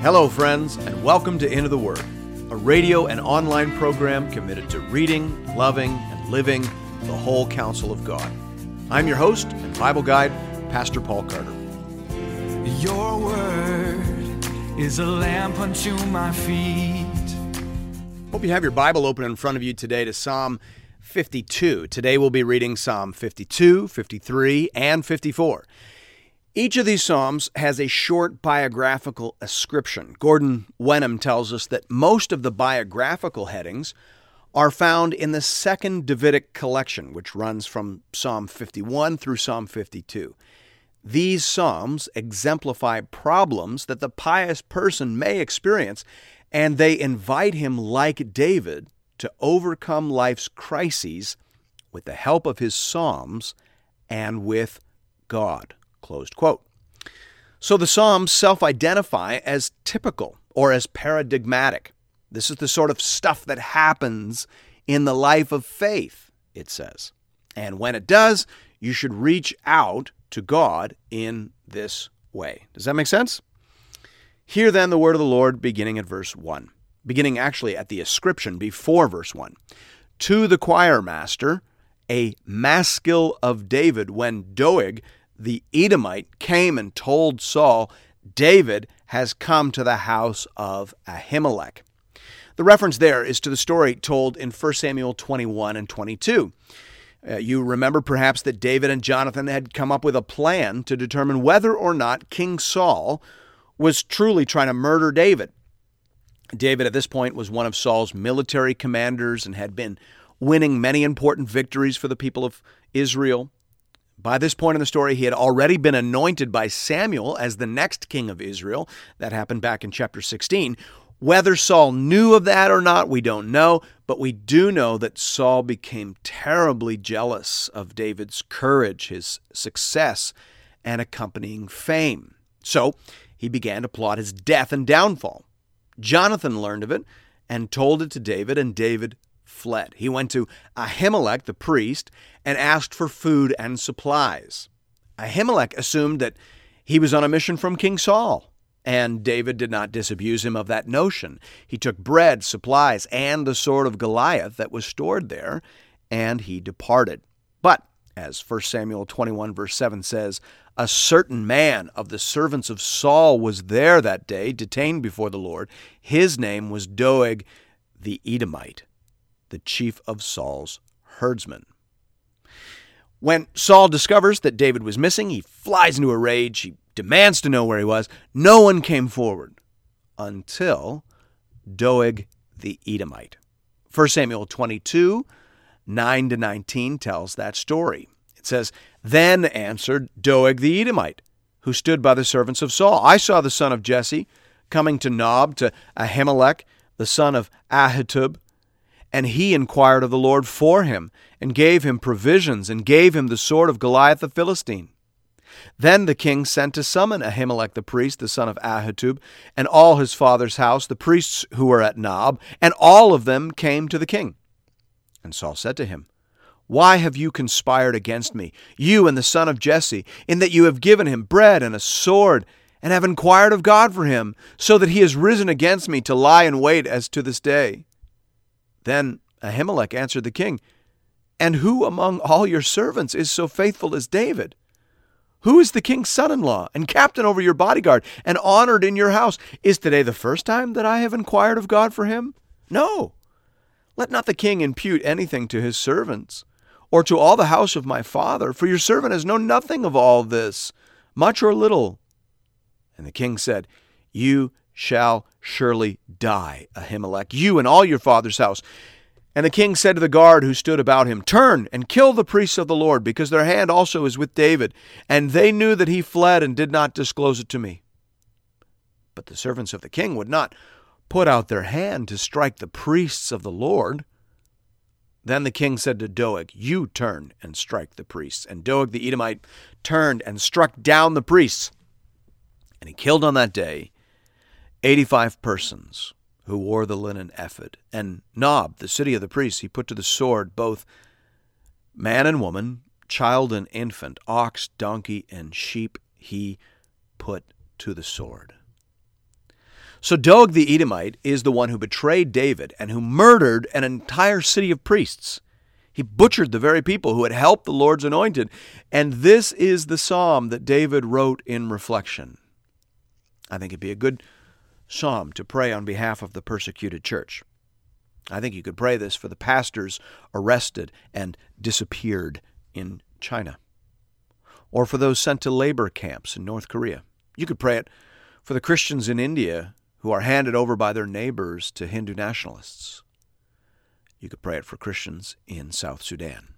Hello, friends, and welcome to Into the Word, a radio and online program committed to reading, loving, and living the whole counsel of God. I'm your host and Bible guide, Pastor Paul Carter. Your word is a lamp unto my feet. Hope you have your Bible open in front of you today to Psalm 52. Today we'll be reading Psalm 52, 53, and 54. Each of these Psalms has a short biographical ascription. Gordon Wenham tells us that most of the biographical headings are found in the second Davidic collection, which runs from Psalm 51 through Psalm 52. These Psalms exemplify problems that the pious person may experience, and they invite him, like David, to overcome life's crises with the help of his Psalms and with God. Closed quote. So the Psalms self identify as typical or as paradigmatic. This is the sort of stuff that happens in the life of faith, it says. And when it does, you should reach out to God in this way. Does that make sense? Hear then the word of the Lord beginning at verse 1, beginning actually at the ascription before verse 1. To the choir master, a maskil of David, when Doeg, the Edomite, came and told Saul, David has come to the house of Ahimelech. The reference there is to the story told in 1 Samuel 21 and 22. Uh, you remember perhaps that David and Jonathan had come up with a plan to determine whether or not King Saul was truly trying to murder David. David, at this point, was one of Saul's military commanders and had been winning many important victories for the people of Israel. By this point in the story, he had already been anointed by Samuel as the next king of Israel. That happened back in chapter 16. Whether Saul knew of that or not, we don't know, but we do know that Saul became terribly jealous of David's courage, his success, and accompanying fame. So he began to plot his death and downfall. Jonathan learned of it and told it to David, and David fled. He went to Ahimelech, the priest, and asked for food and supplies. Ahimelech assumed that he was on a mission from King Saul, and David did not disabuse him of that notion. He took bread, supplies, and the sword of Goliath that was stored there, and he departed. But, as 1 Samuel 21, verse 7 says, a certain man of the servants of Saul was there that day, detained before the Lord. His name was Doeg the Edomite the chief of Saul's herdsmen. When Saul discovers that David was missing, he flies into a rage. He demands to know where he was. No one came forward until Doeg the Edomite. 1 Samuel 22, 9 to 19 tells that story. It says, Then answered Doeg the Edomite, who stood by the servants of Saul. I saw the son of Jesse coming to Nob to Ahimelech, the son of Ahitub, and he inquired of the Lord for him, and gave him provisions, and gave him the sword of Goliath the Philistine. Then the king sent to summon Ahimelech the priest, the son of Ahitub, and all his father's house, the priests who were at Nob, and all of them came to the king. And Saul said to him, Why have you conspired against me, you and the son of Jesse, in that you have given him bread and a sword, and have inquired of God for him, so that he has risen against me to lie in wait as to this day? Then Ahimelech answered the king, And who among all your servants is so faithful as David? Who is the king's son in law and captain over your bodyguard and honored in your house? Is today the first time that I have inquired of God for him? No. Let not the king impute anything to his servants or to all the house of my father, for your servant has known nothing of all this, much or little. And the king said, You shall surely die, Ahimelech, you and all your father's house. And the king said to the guard who stood about him, Turn and kill the priests of the Lord, because their hand also is with David. And they knew that he fled and did not disclose it to me. But the servants of the king would not put out their hand to strike the priests of the Lord. Then the king said to Doeg, You turn and strike the priests. And Doeg the Edomite turned and struck down the priests. And he killed on that day 85 persons who wore the linen ephod. And Nob, the city of the priests, he put to the sword both man and woman, child and infant, ox, donkey, and sheep he put to the sword. So Doeg the Edomite is the one who betrayed David and who murdered an entire city of priests. He butchered the very people who had helped the Lord's anointed. And this is the psalm that David wrote in reflection. I think it'd be a good psalm to pray on behalf of the persecuted church. I think you could pray this for the pastors arrested and disappeared in China, or for those sent to labor camps in North Korea. You could pray it for the Christians in India who are handed over by their neighbors to Hindu nationalists. You could pray it for Christians in South Sudan.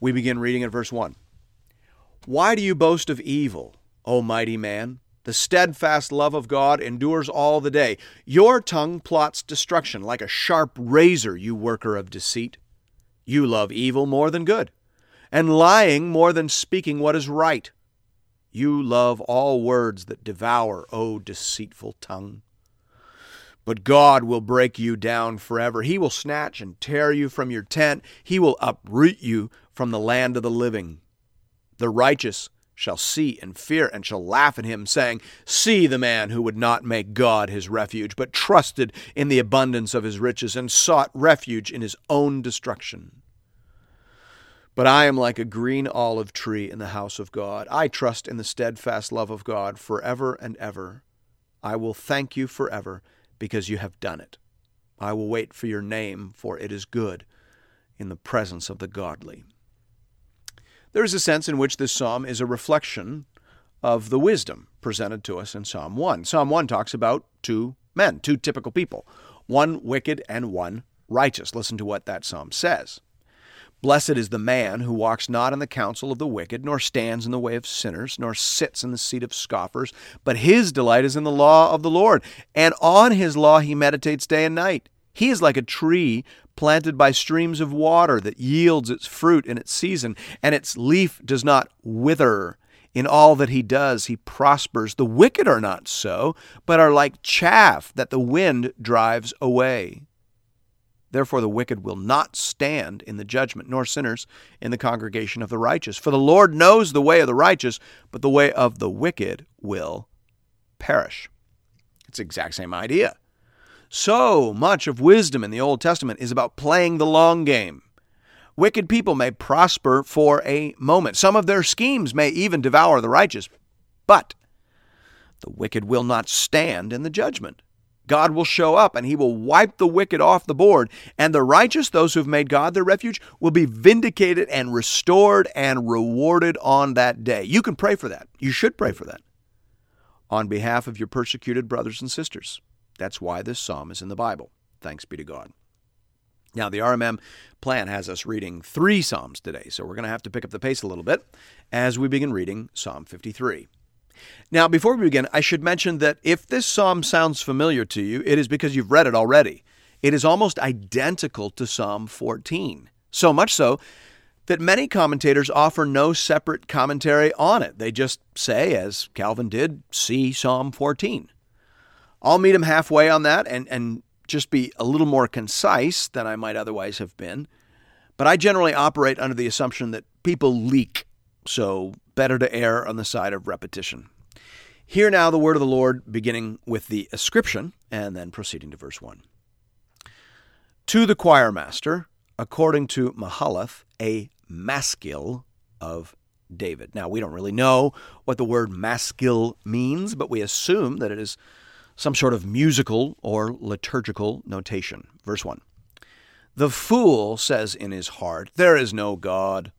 We begin reading at verse 1. Why do you boast of evil, O mighty man? The steadfast love of God endures all the day. Your tongue plots destruction like a sharp razor, you worker of deceit. You love evil more than good, and lying more than speaking what is right. You love all words that devour, O deceitful tongue. But God will break you down forever. He will snatch and tear you from your tent. He will uproot you from the land of the living. The righteous shall see and fear and shall laugh at him, saying, See the man who would not make God his refuge, but trusted in the abundance of his riches and sought refuge in his own destruction. But I am like a green olive tree in the house of God. I trust in the steadfast love of God forever and ever. I will thank you forever because you have done it. I will wait for your name, for it is good in the presence of the godly. There is a sense in which this psalm is a reflection of the wisdom presented to us in Psalm 1. Psalm 1 talks about two men, two typical people, one wicked and one righteous. Listen to what that psalm says. Blessed is the man who walks not in the counsel of the wicked, nor stands in the way of sinners, nor sits in the seat of scoffers, but his delight is in the law of the Lord, and on his law he meditates day and night. He is like a tree planted by streams of water that yields its fruit in its season, and its leaf does not wither. In all that he does, he prospers. The wicked are not so, but are like chaff that the wind drives away. Therefore, the wicked will not stand in the judgment, nor sinners in the congregation of the righteous. For the Lord knows the way of the righteous, but the way of the wicked will perish. It's the exact same idea. So much of wisdom in the Old Testament is about playing the long game. Wicked people may prosper for a moment. Some of their schemes may even devour the righteous, but the wicked will not stand in the judgment. God will show up and he will wipe the wicked off the board, and the righteous, those who have made God their refuge, will be vindicated and restored and rewarded on that day. You can pray for that. You should pray for that on behalf of your persecuted brothers and sisters. That's why this psalm is in the Bible. Thanks be to God. Now, the RMM plan has us reading three Psalms today, so we're going to have to pick up the pace a little bit as we begin reading Psalm 53. Now, before we begin, I should mention that if this psalm sounds familiar to you, it is because you've read it already. It is almost identical to Psalm 14, so much so that many commentators offer no separate commentary on it. They just say, as Calvin did, see Psalm 14. I'll meet him halfway on that and, and just be a little more concise than I might otherwise have been. But I generally operate under the assumption that people leak, so better to err on the side of repetition. Hear now the word of the Lord, beginning with the ascription and then proceeding to verse 1. To the choir master, according to Mahalath, a maskil of David. Now, we don't really know what the word maskil means, but we assume that it is some sort of musical or liturgical notation. Verse 1 The fool says in his heart, There is no God.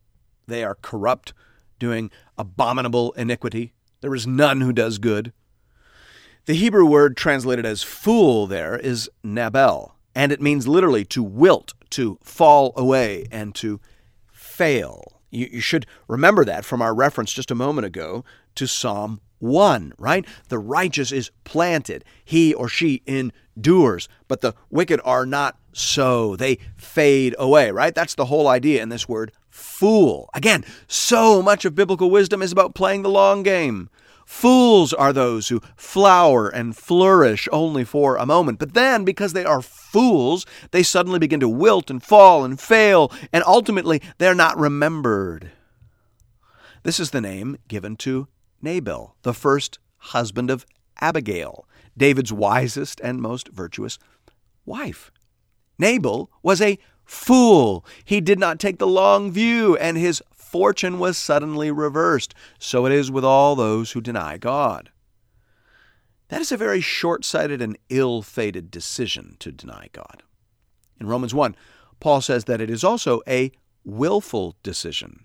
They are corrupt, doing abominable iniquity. There is none who does good. The Hebrew word translated as fool there is nabal, and it means literally to wilt, to fall away, and to fail. You, you should remember that from our reference just a moment ago to Psalm 1, right? The righteous is planted, he or she endures, but the wicked are not so. They fade away, right? That's the whole idea in this word fool. Again, so much of biblical wisdom is about playing the long game. Fools are those who flower and flourish only for a moment, but then, because they are fools, they suddenly begin to wilt and fall and fail, and ultimately they're not remembered. This is the name given to Nabal, the first husband of Abigail, David's wisest and most virtuous wife. Nabal was a fool. He did not take the long view, and his fortune was suddenly reversed. So it is with all those who deny God. That is a very short sighted and ill fated decision to deny God. In Romans 1, Paul says that it is also a willful decision.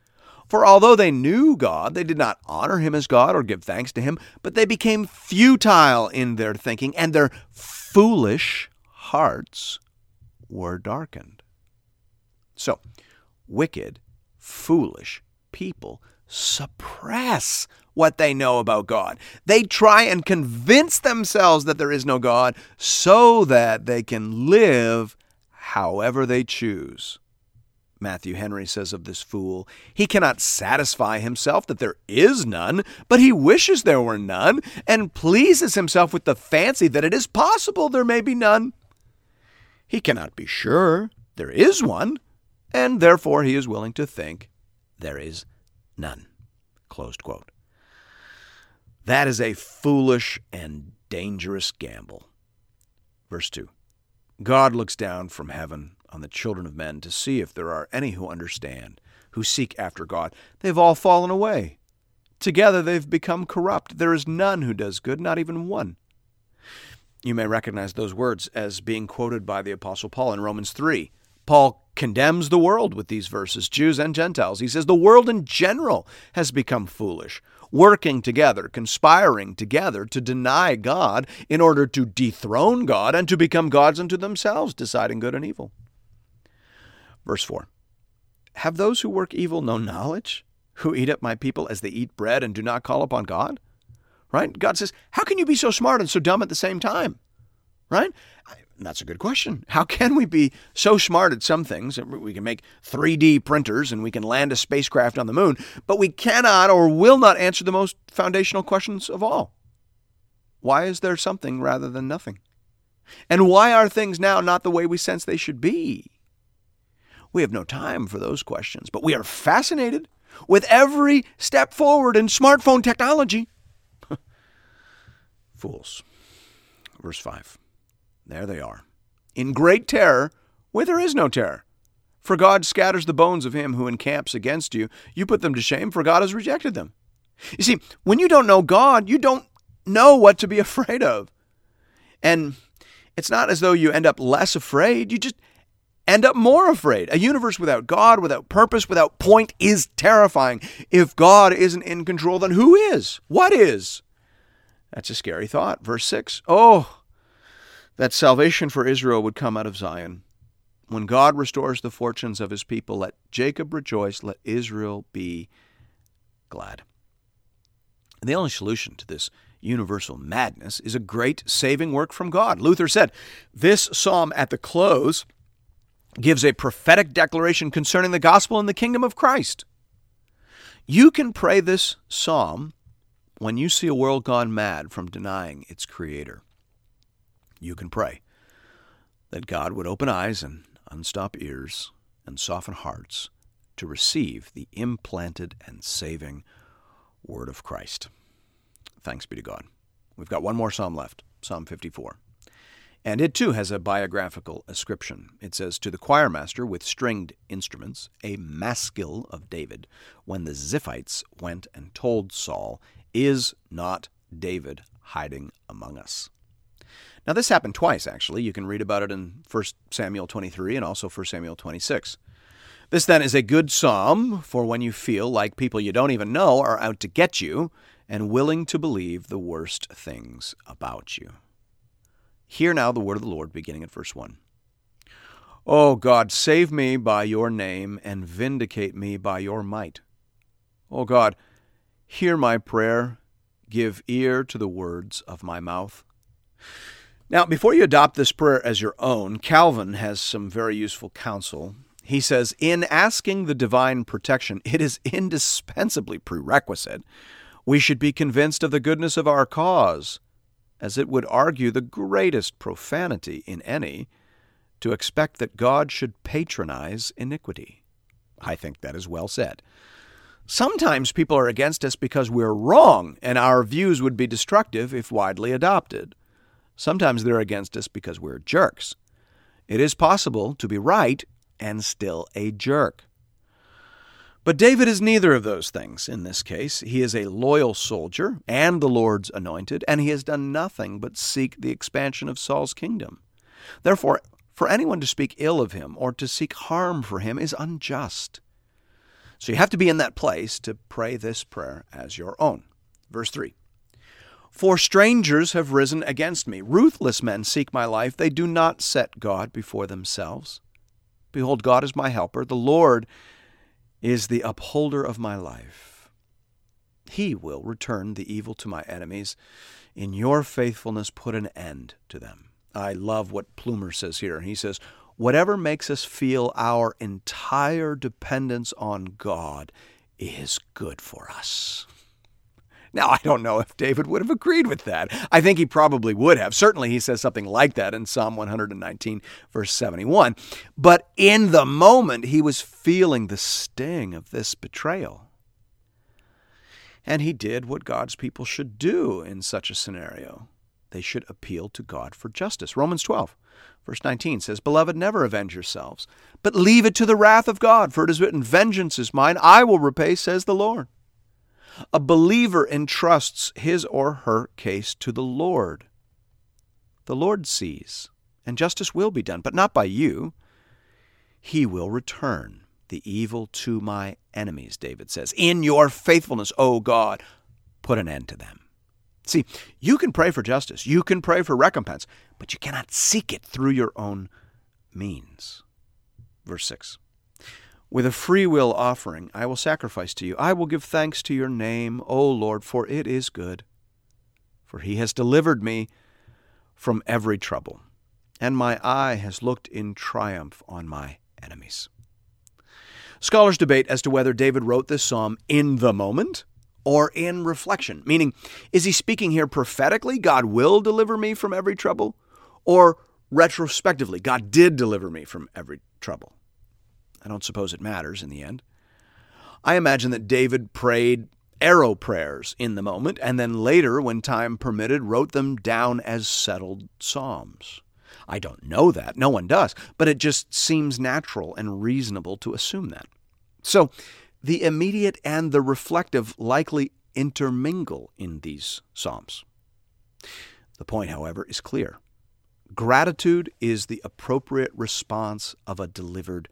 For although they knew God, they did not honor him as God or give thanks to him, but they became futile in their thinking, and their foolish hearts were darkened. So, wicked, foolish people suppress what they know about God. They try and convince themselves that there is no God so that they can live however they choose. Matthew Henry says of this fool, he cannot satisfy himself that there is none, but he wishes there were none, and pleases himself with the fancy that it is possible there may be none. He cannot be sure there is one, and therefore he is willing to think there is none. That is a foolish and dangerous gamble. Verse 2 God looks down from heaven on the children of men to see if there are any who understand, who seek after God. They've all fallen away. Together they've become corrupt. There is none who does good, not even one. You may recognize those words as being quoted by the Apostle Paul in Romans 3. Paul condemns the world with these verses, Jews and Gentiles. He says the world in general has become foolish working together, conspiring together to deny God in order to dethrone God and to become gods unto themselves, deciding good and evil. Verse 4 Have those who work evil no knowledge, who eat up my people as they eat bread and do not call upon God? Right? God says, How can you be so smart and so dumb at the same time? Right? that's a good question. How can we be so smart at some things? We can make 3D printers and we can land a spacecraft on the moon, but we cannot or will not answer the most foundational questions of all. Why is there something rather than nothing? And why are things now not the way we sense they should be? We have no time for those questions, but we are fascinated with every step forward in smartphone technology. Fools. Verse 5. There they are. In great terror, where there is no terror. For God scatters the bones of him who encamps against you. You put them to shame, for God has rejected them. You see, when you don't know God, you don't know what to be afraid of. And it's not as though you end up less afraid, you just end up more afraid. A universe without God, without purpose, without point is terrifying. If God isn't in control, then who is? What is? That's a scary thought. Verse 6 Oh, that salvation for Israel would come out of Zion. When God restores the fortunes of his people, let Jacob rejoice, let Israel be glad. And the only solution to this universal madness is a great saving work from God. Luther said, This psalm at the close gives a prophetic declaration concerning the gospel and the kingdom of Christ. You can pray this psalm when you see a world gone mad from denying its creator you can pray that God would open eyes and unstop ears and soften hearts to receive the implanted and saving word of Christ. Thanks be to God. We've got one more psalm left, Psalm 54. And it too has a biographical ascription. It says, To the choirmaster with stringed instruments, a maskil of David, when the Ziphites went and told Saul, Is not David hiding among us? Now, this happened twice, actually. You can read about it in 1 Samuel 23 and also 1 Samuel 26. This then is a good psalm for when you feel like people you don't even know are out to get you and willing to believe the worst things about you. Hear now the word of the Lord, beginning at verse 1. O God, save me by your name and vindicate me by your might. O God, hear my prayer, give ear to the words of my mouth. Now, before you adopt this prayer as your own, Calvin has some very useful counsel. He says, In asking the divine protection, it is indispensably prerequisite we should be convinced of the goodness of our cause, as it would argue the greatest profanity in any to expect that God should patronize iniquity. I think that is well said. Sometimes people are against us because we're wrong and our views would be destructive if widely adopted. Sometimes they're against us because we're jerks. It is possible to be right and still a jerk. But David is neither of those things in this case. He is a loyal soldier and the Lord's anointed, and he has done nothing but seek the expansion of Saul's kingdom. Therefore, for anyone to speak ill of him or to seek harm for him is unjust. So you have to be in that place to pray this prayer as your own. Verse 3 For strangers have risen against me. Ruthless men seek my life. They do not set God before themselves. Behold, God is my helper. The Lord is the upholder of my life. He will return the evil to my enemies. In your faithfulness, put an end to them. I love what Plumer says here. He says, Whatever makes us feel our entire dependence on God is good for us. Now, I don't know if David would have agreed with that. I think he probably would have. Certainly, he says something like that in Psalm 119, verse 71. But in the moment, he was feeling the sting of this betrayal. And he did what God's people should do in such a scenario they should appeal to God for justice. Romans 12, verse 19 says, Beloved, never avenge yourselves, but leave it to the wrath of God, for it is written, Vengeance is mine, I will repay, says the Lord. A believer entrusts his or her case to the Lord. The Lord sees, and justice will be done, but not by you. He will return the evil to my enemies, David says. In your faithfulness, O God, put an end to them. See, you can pray for justice, you can pray for recompense, but you cannot seek it through your own means. Verse 6 with a free will offering, I will sacrifice to you. I will give thanks to your name, O Lord, for it is good. For he has delivered me from every trouble, and my eye has looked in triumph on my enemies. Scholars debate as to whether David wrote this psalm in the moment or in reflection, meaning, is he speaking here prophetically, God will deliver me from every trouble, or retrospectively, God did deliver me from every trouble? I don't suppose it matters in the end. I imagine that David prayed arrow prayers in the moment, and then later, when time permitted, wrote them down as settled psalms. I don't know that, no one does, but it just seems natural and reasonable to assume that. So, the immediate and the reflective likely intermingle in these psalms. The point, however, is clear. Gratitude is the appropriate response of a delivered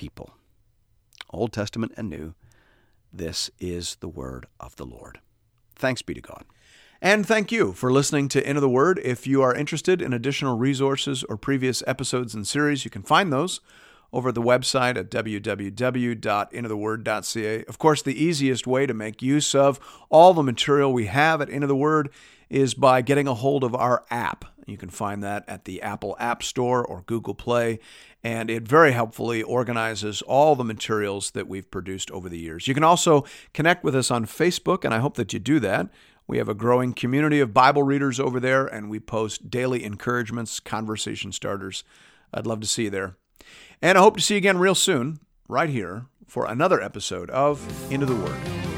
people. Old Testament and New, this is the word of the Lord. Thanks be to God. And thank you for listening to Into the Word. If you are interested in additional resources or previous episodes and series, you can find those over at the website at www.intotheword.ca. Of course, the easiest way to make use of all the material we have at Into the Word is by getting a hold of our app. You can find that at the Apple App Store or Google Play, and it very helpfully organizes all the materials that we've produced over the years. You can also connect with us on Facebook, and I hope that you do that. We have a growing community of Bible readers over there, and we post daily encouragements, conversation starters. I'd love to see you there. And I hope to see you again real soon, right here, for another episode of Into the Word.